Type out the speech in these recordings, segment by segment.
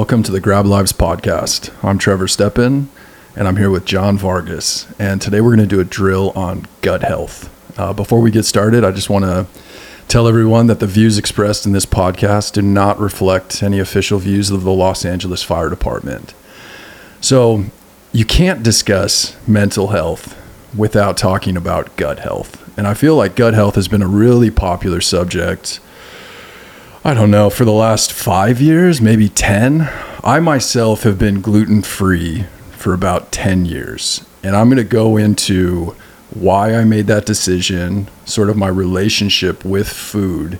Welcome to the Grab Lives podcast. I'm Trevor Steppen, and I'm here with John Vargas. And today we're going to do a drill on gut health. Uh, before we get started, I just want to tell everyone that the views expressed in this podcast do not reflect any official views of the Los Angeles Fire Department. So, you can't discuss mental health without talking about gut health. And I feel like gut health has been a really popular subject. I don't know, for the last five years, maybe 10. I myself have been gluten free for about 10 years. And I'm going to go into why I made that decision, sort of my relationship with food.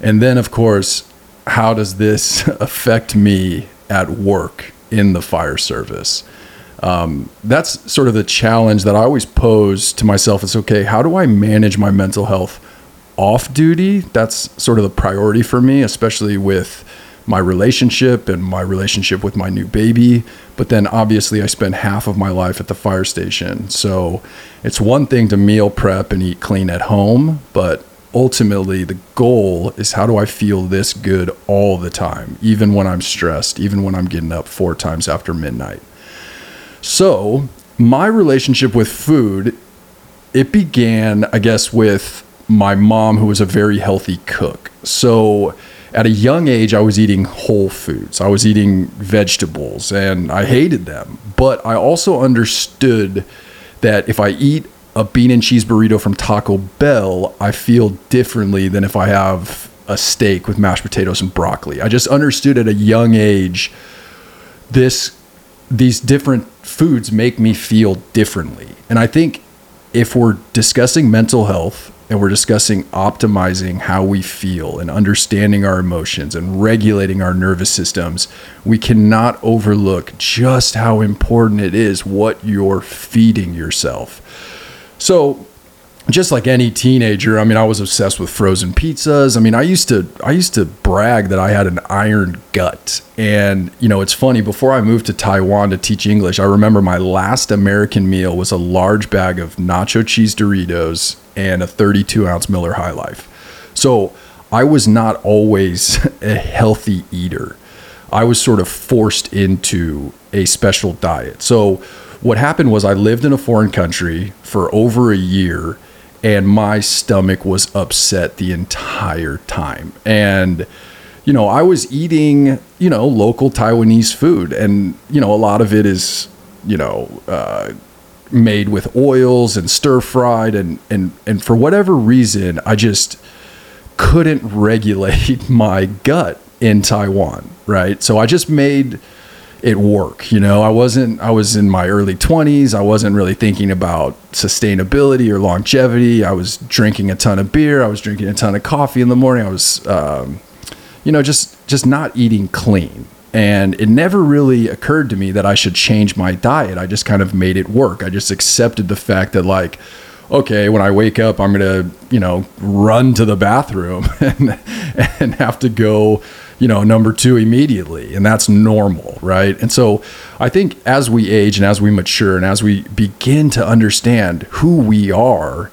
And then, of course, how does this affect me at work in the fire service? Um, that's sort of the challenge that I always pose to myself is okay, how do I manage my mental health off duty? That's sort of the priority for me, especially with my relationship and my relationship with my new baby. But then obviously, I spend half of my life at the fire station. So it's one thing to meal prep and eat clean at home, but ultimately, the goal is how do I feel this good all the time, even when I'm stressed, even when I'm getting up four times after midnight. So, my relationship with food, it began, I guess, with my mom, who was a very healthy cook. So, at a young age, I was eating whole foods. I was eating vegetables and I hated them. But I also understood that if I eat a bean and cheese burrito from Taco Bell, I feel differently than if I have a steak with mashed potatoes and broccoli. I just understood at a young age this these different foods make me feel differently. And I think if we're discussing mental health and we're discussing optimizing how we feel and understanding our emotions and regulating our nervous systems, we cannot overlook just how important it is what you're feeding yourself. So, just like any teenager, I mean, I was obsessed with frozen pizzas. I mean, I used to I used to brag that I had an iron gut. And, you know, it's funny, before I moved to Taiwan to teach English, I remember my last American meal was a large bag of nacho cheese Doritos and a 32 ounce Miller High Life. So, I was not always a healthy eater. I was sort of forced into a special diet. So, what happened was I lived in a foreign country for over a year and my stomach was upset the entire time. And you know, I was eating, you know, local Taiwanese food, and you know, a lot of it is, you know, uh, made with oils and stir fried, and and and for whatever reason, I just couldn't regulate my gut in Taiwan, right? So I just made it work. You know, I wasn't, I was in my early 20s. I wasn't really thinking about sustainability or longevity. I was drinking a ton of beer. I was drinking a ton of coffee in the morning. I was, um, you know, just, just not eating clean. And it never really occurred to me that I should change my diet. I just kind of made it work. I just accepted the fact that, like, okay, when I wake up, I'm going to, you know, run to the bathroom and, and have to go you know, number two immediately. And that's normal, right? And so I think as we age and as we mature and as we begin to understand who we are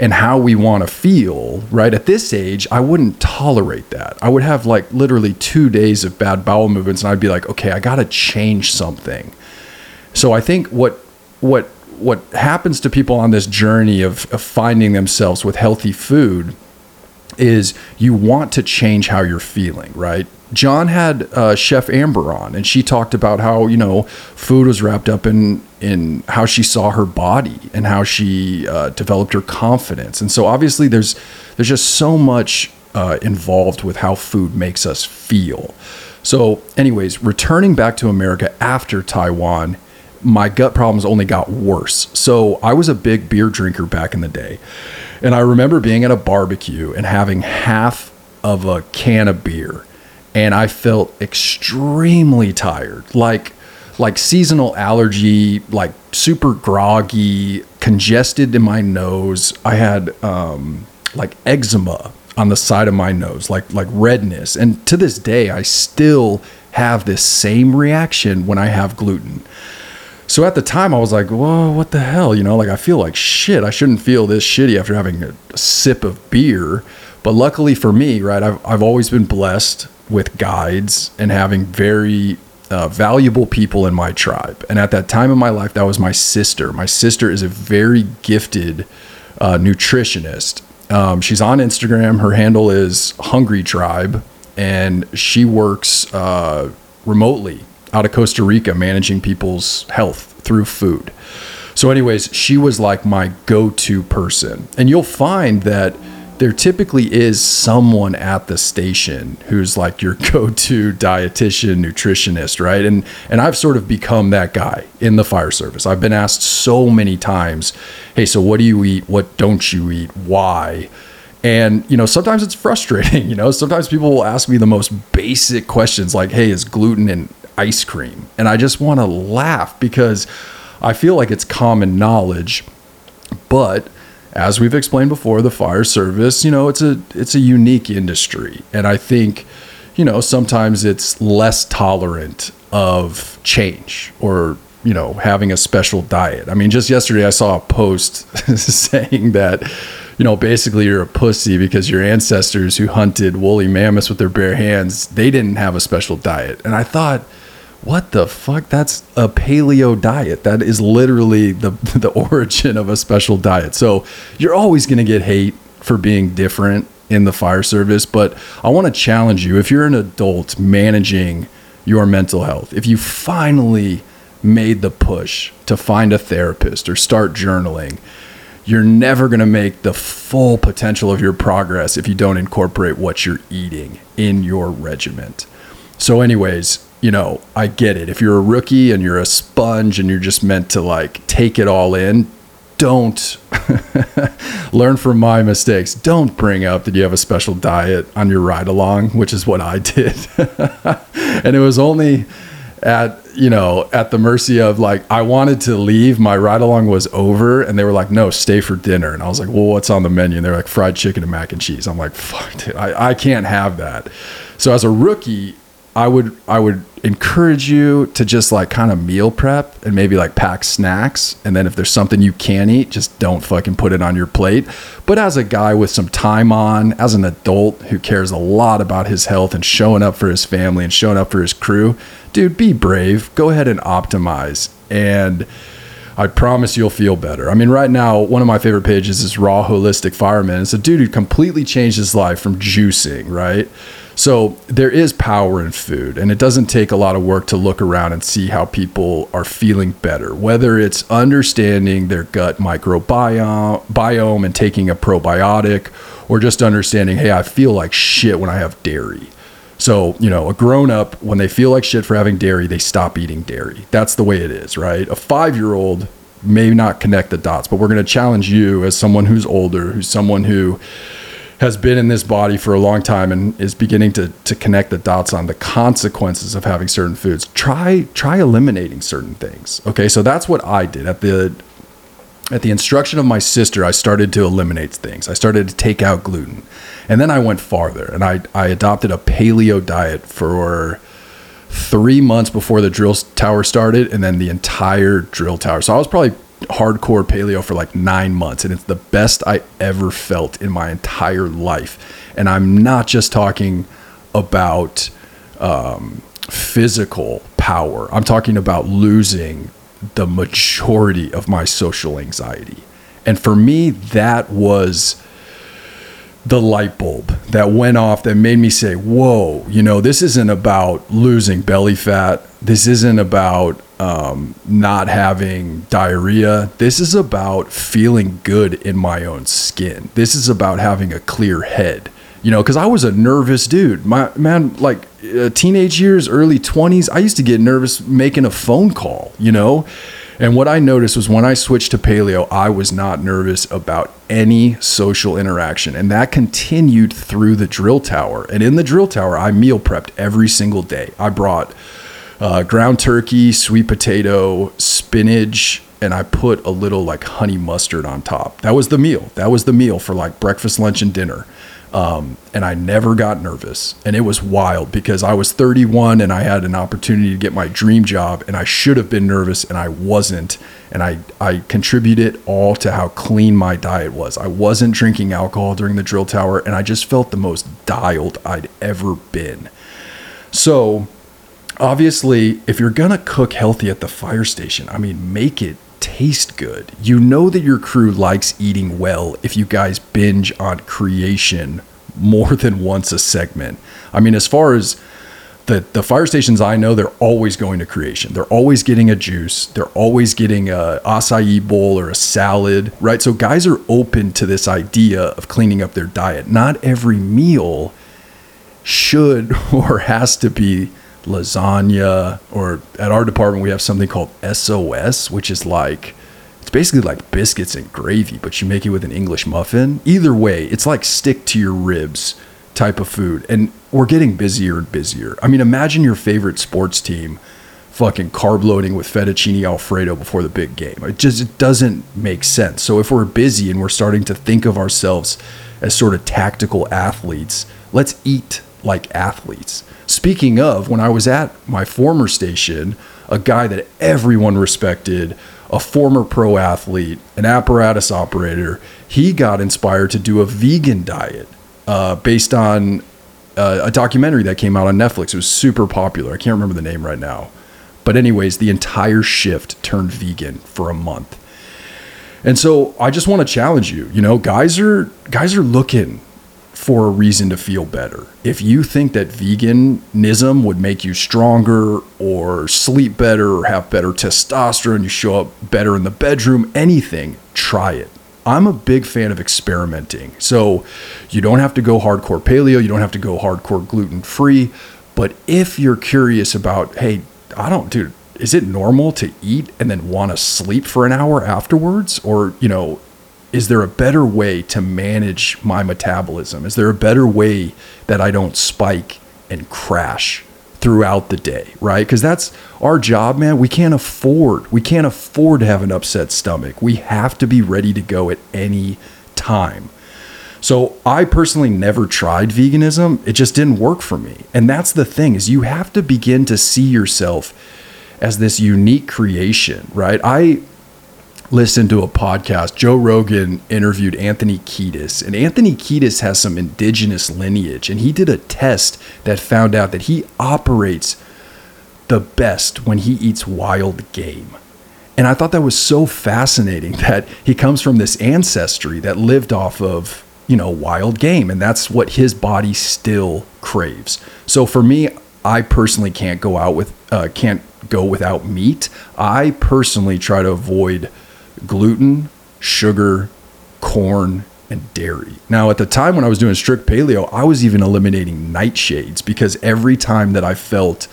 and how we want to feel, right? At this age, I wouldn't tolerate that. I would have like literally two days of bad bowel movements and I'd be like, okay, I got to change something. So I think what, what, what happens to people on this journey of, of finding themselves with healthy food is you want to change how you're feeling, right? John had uh, Chef Amber on, and she talked about how you know food was wrapped up in in how she saw her body and how she uh, developed her confidence. And so obviously there's there's just so much uh, involved with how food makes us feel. So, anyways, returning back to America after Taiwan, my gut problems only got worse. So I was a big beer drinker back in the day. And I remember being at a barbecue and having half of a can of beer and I felt extremely tired. Like like seasonal allergy, like super groggy, congested in my nose. I had um, like eczema on the side of my nose, like like redness. And to this day, I still have this same reaction when I have gluten. So at the time, I was like, whoa, what the hell? You know, like I feel like shit. I shouldn't feel this shitty after having a, sip of beer. But luckily for me, right, I've, I've always been blessed with guides and having very uh, valuable people in my tribe. And at that time in my life, that was my sister. My sister is a very gifted uh, nutritionist. Um, she's on Instagram. Her handle is Hungry Tribe, and she works uh, remotely out of Costa Rica, managing people's health through food. So, anyways, she was like my go to person. And you'll find that there typically is someone at the station who's like your go-to dietitian nutritionist right? And and I've sort of become that guy in the fire service. I've been asked so many times hey so what do you eat? What don't you eat? Why? And you know sometimes it's frustrating you know? Sometimes people will ask me the most basic questions like hey is gluten in ice cream and I just want to laugh because I feel like it's common knowledge but as we've explained before, the fire service, you know, it's a it's a unique industry, and I think, you know, sometimes it's less tolerant of change or you know having a special diet. I mean, just yesterday I saw a post saying that. You know, basically, you're a pussy because your ancestors who hunted woolly mammoths with their bare hands, they didn't have a special diet. And I thought, what the fuck? That's a paleo diet. That is literally the the origin of a special diet. So you're always to get hate for being different in the fire service but i want to challenge you. If you're an adult managing your mental health if you finally made the push to find a therapist or start journaling you're never going to make the full potential of your progress if you don't incorporate what you're eating in your regiment so anyways you know, I get it. If you're a rookie and you're a sponge and you're just meant to like take it all in, don't learn from my mistakes. Don't bring up that you have a special diet on your ride along, which is what I did. and it was only at, you know, at the mercy of like, I wanted to leave. My ride along was over and they were like, no, stay for dinner. And I was like, well, what's on the menu? And they're like, fried chicken and mac and cheese. I'm like, fuck, dude, I, I can't have that. So as a rookie, I would I would encourage you to just like kind of meal prep and maybe like pack snacks and then if there's something you can eat just don't fucking put it on your plate but as a guy with some time on as an adult who cares a lot about his health and showing up for his family and showing up for his crew dude be brave go ahead and optimize and I promise you'll feel better. I mean, right now, one of my favorite pages is Raw Holistic Fireman. It's a dude who completely changed his life from juicing, right? So there is power in food, and it doesn't take a lot of work to look around and see how people are feeling better. Whether it's understanding their gut microbiome biome and taking a probiotic, or just understanding, hey, I feel like shit when I have dairy. So, you know, a grown up, when they feel like shit for having dairy, they stop eating dairy. That's the way it is, right? A five year old may not connect the dots, but we're going to challenge you as someone who's older, who's someone who has been in this body for a long time and is beginning to to connect the dots on the consequences of having certain foods. Try try eliminating certain things okay? So that's what i did. At the at the instruction of my sister i started to eliminate things. I started to take out gluten. And then i went farther and i i adopted a paleo diet for three months before the drill tower started and then the entire drill tower. So i was probably hardcore paleo for like nine months, and it's the best I ever felt in my entire life. And I'm not just talking about um, physical power, I'm talking about losing the majority of my social anxiety. And for me, that was the light bulb that went off that made me say, Whoa, you know, this isn't about losing belly fat. This isn't about um, not having diarrhea. This is about feeling good in my own skin. This is about having a clear head. You know, because I was a nervous dude. My man, like uh, teenage years, early 20s, I used to get nervous making a phone call, you know? And what I noticed was when I switched to paleo, I was not nervous about any social interaction. And that continued through the drill tower. And in the drill tower, I meal prepped every single day. I brought uh, ground turkey, sweet potato, spinach, and I put a little like honey mustard on top. That was the meal. That was the meal for like breakfast, lunch, and dinner. Um, and I never got nervous. And it was wild because I was 31 and I had an opportunity to get my dream job, and I should have been nervous and I wasn't. And I, I contributed all to how clean my diet was. I wasn't drinking alcohol during the drill tower, and I just felt the most dialed I'd ever been. So, obviously, if you're gonna cook healthy at the fire station, I mean, make it taste good. You know that your crew likes eating well if you guys binge on Kreation more than once a segment. I mean, as far as the the fire stations I know, they're always going to Kreation. They're always getting a juice. They're always getting a acai bowl or a salad, right? So guys are open to this idea of cleaning up their diet. Not every meal should or has to be lasagna or at our department we have something called SOS, which is like it's basically like biscuits and gravy, but you make it with an English muffin. Either way, it's like stick to your ribs type of food. And we're getting busier and busier. I mean, imagine your favorite sports team fucking carb loading with fettuccine alfredo before the big game. It just it doesn't make sense. So if we're busy and we're starting to think of ourselves as sort of tactical athletes, let's eat like athletes. Speaking of, when I was at my former station, a guy that everyone respected, a former pro athlete, an apparatus operator, he got inspired to do a vegan diet uh, based on uh, a documentary that came out on Netflix. It was super popular. I can't remember the name right now. But, anyways, the entire shift turned vegan for a month. And so I just want to challenge you. You know, guys are guys are looking for a reason to feel better. If you think that veganism would make you stronger or sleep better or have better testosterone, you show up better in the bedroom, anything, try it. I'm a big fan of experimenting. So you don't have to go hardcore paleo, you don't have to go hardcore gluten free. But if you're curious about, hey, I don't, dude, is it normal to eat and then want to sleep for an hour afterwards? Or, you know, is there a better way to manage my metabolism? Is there a better way that I don't spike and crash throughout the day, right? Because that's our job, man. We can't afford, we can't afford to have an upset stomach. We have to be ready to go at any time. So I personally never tried veganism. It just didn't work for me. And that's the thing is you have to begin to see yourself as this unique creation, right? I listened to a podcast. Joe Rogan interviewed Anthony Kiedis, and Anthony Kiedis has some indigenous lineage, and he did a test that found out that he operates the best when he eats wild game. And I thought that was so fascinating that he comes from this ancestry that lived off of, you know, wild game, and that's what his body still craves. So for me, I personally can't go out with, uh, can't go without meat. I personally try to avoid gluten, sugar, corn, and dairy. Now, at the time when I was doing strict paleo, I was even eliminating nightshades because every time that I felt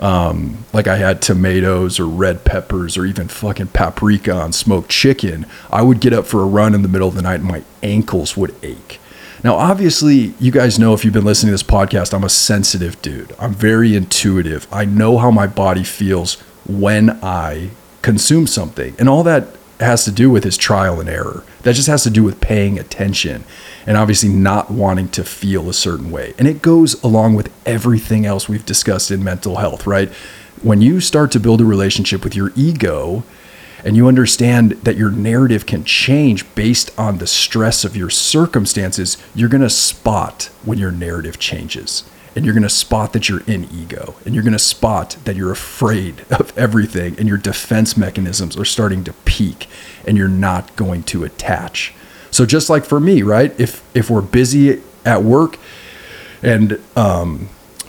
um, like I had tomatoes or red peppers or even fucking paprika on smoked chicken, I would get up for a run in the middle of the night and my ankles would ache. Now, obviously, you guys know if you've been listening to this podcast, I'm a sensitive dude. I'm very intuitive. I know how my body feels when I consume something. And all that has to do with his trial and error. That just has to do with paying attention and obviously not wanting to feel a certain way. And it goes along with everything else we've discussed in mental health, right? When you start to build a relationship with your ego and you understand that your narrative can change based on the stress of your circumstances, you're going to spot when your narrative changes and you're going to spot that you're in ego and you're going to spot that you're afraid of everything and your defense mechanisms are starting to peak and you're not going to attach. So just like for me right if if we're busy at work and um,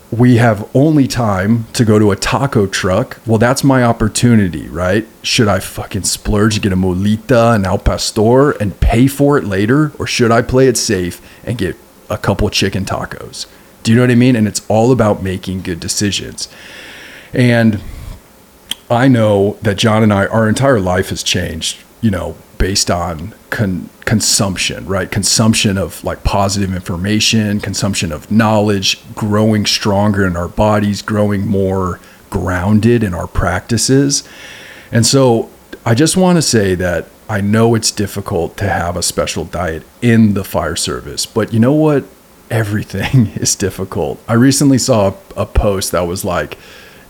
we have only time to go to a taco truck well that's my opportunity right? Should i fucking splurge and get a mulita and al pastor and pay for it later? Or should i play it safe and get a couple chicken tacos you know what I mean? And it's all about making good decisions. And I know that John and I, our entire life has changed, you know, based on con- consumption, right? Consumption of like positive information, consumption of knowledge, growing stronger in our bodies, growing more grounded in our practices. And so I just want to say that I know it's difficult to have a special diet in the fire service, but you know what? Everything is difficult. I recently saw a, post that was like,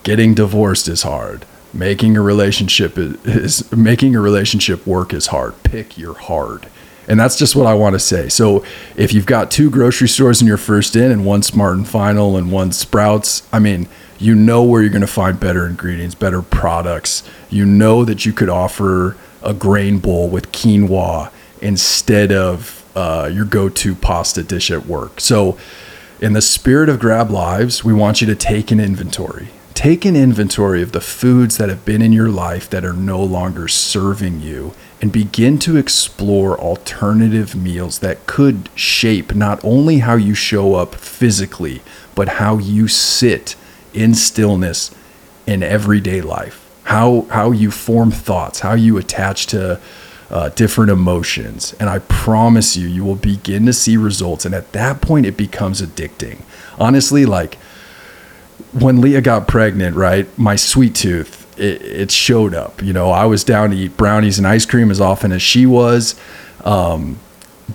getting divorced is hard. Making a relationship is, is, making a relationship work is hard. Pick your hard. And that's just what I want to say. So if you've got two grocery stores in your first in and one Smart and Final and one Sprouts, I mean, you know where you're going to find better ingredients, better products. You know that you could offer a grain bowl with quinoa instead of uh, your go-to pasta dish at work. So in the spirit of grab lives, we want you to take an inventory. Take an inventory of the foods that have been in your life that are no longer serving you and begin to explore alternative meals that could shape not only how you show up physically, but how you sit in stillness in everyday life. How how you form thoughts, how you attach to uh, different emotions, and I promise you, you will begin to see results. And at that point, it becomes addicting. Honestly, like when Leah got pregnant, right? My sweet tooth, it, it, showed up. You know, I was down to eat brownies and ice cream as often as she was. Um,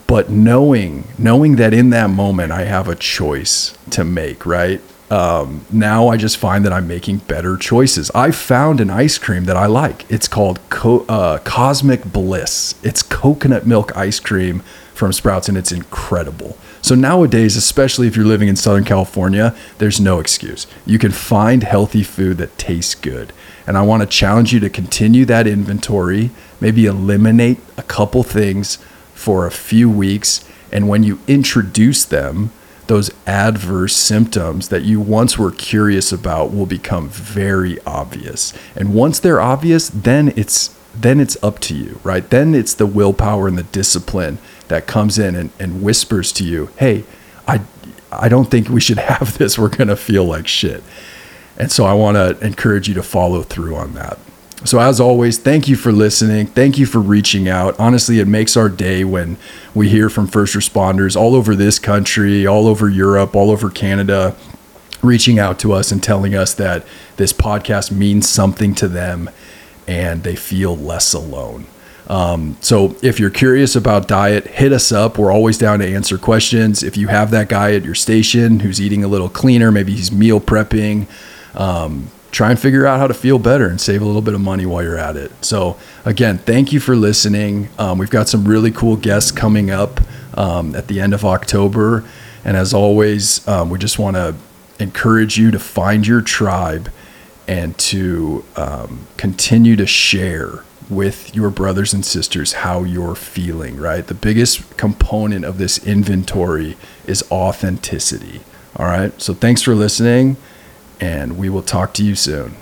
but knowing, knowing that in that moment I have a choice to make, right? Um, now I just find that I'm making better choices. I found an ice cream that I like. It's called Co- uh, Cosmic Bliss. It's coconut milk ice cream from Sprouts, and it's incredible. So nowadays, especially if you're living in Southern California, there's no excuse. You can find healthy food that tastes good. And I want to challenge you to continue that inventory, maybe eliminate a couple things for a few weeks. And when you introduce them, those adverse symptoms that you once were curious about will become very obvious. And once they're obvious, then it's then it's up to you, right? Then it's the willpower and the discipline that comes in and, and whispers to you, hey, I, I don't think we should have this. We're to feel like shit. And so I want to encourage you to follow through on that. So, as always, thank you for listening. Thank you for reaching out. Honestly, it makes our day when we hear from first responders all over this country, all over Europe, all over Canada, reaching out to us and telling us that this podcast means something to them and they feel less alone. Um, so if you're curious about diet, hit us up. We're always down to answer questions. If you have that guy at your station who's eating a little cleaner, maybe he's meal prepping, um, try and figure out how to feel better and save a little bit of money while you're at it. So again, thank you for listening. Um, we've got some really cool guests coming up um, at the end of October. And as always, um, we just want to encourage you to find your tribe and to um, continue to share with your brothers and sisters how you're feeling, right? The biggest component of this inventory is authenticity. All right. So thanks for listening, and we will talk to you soon.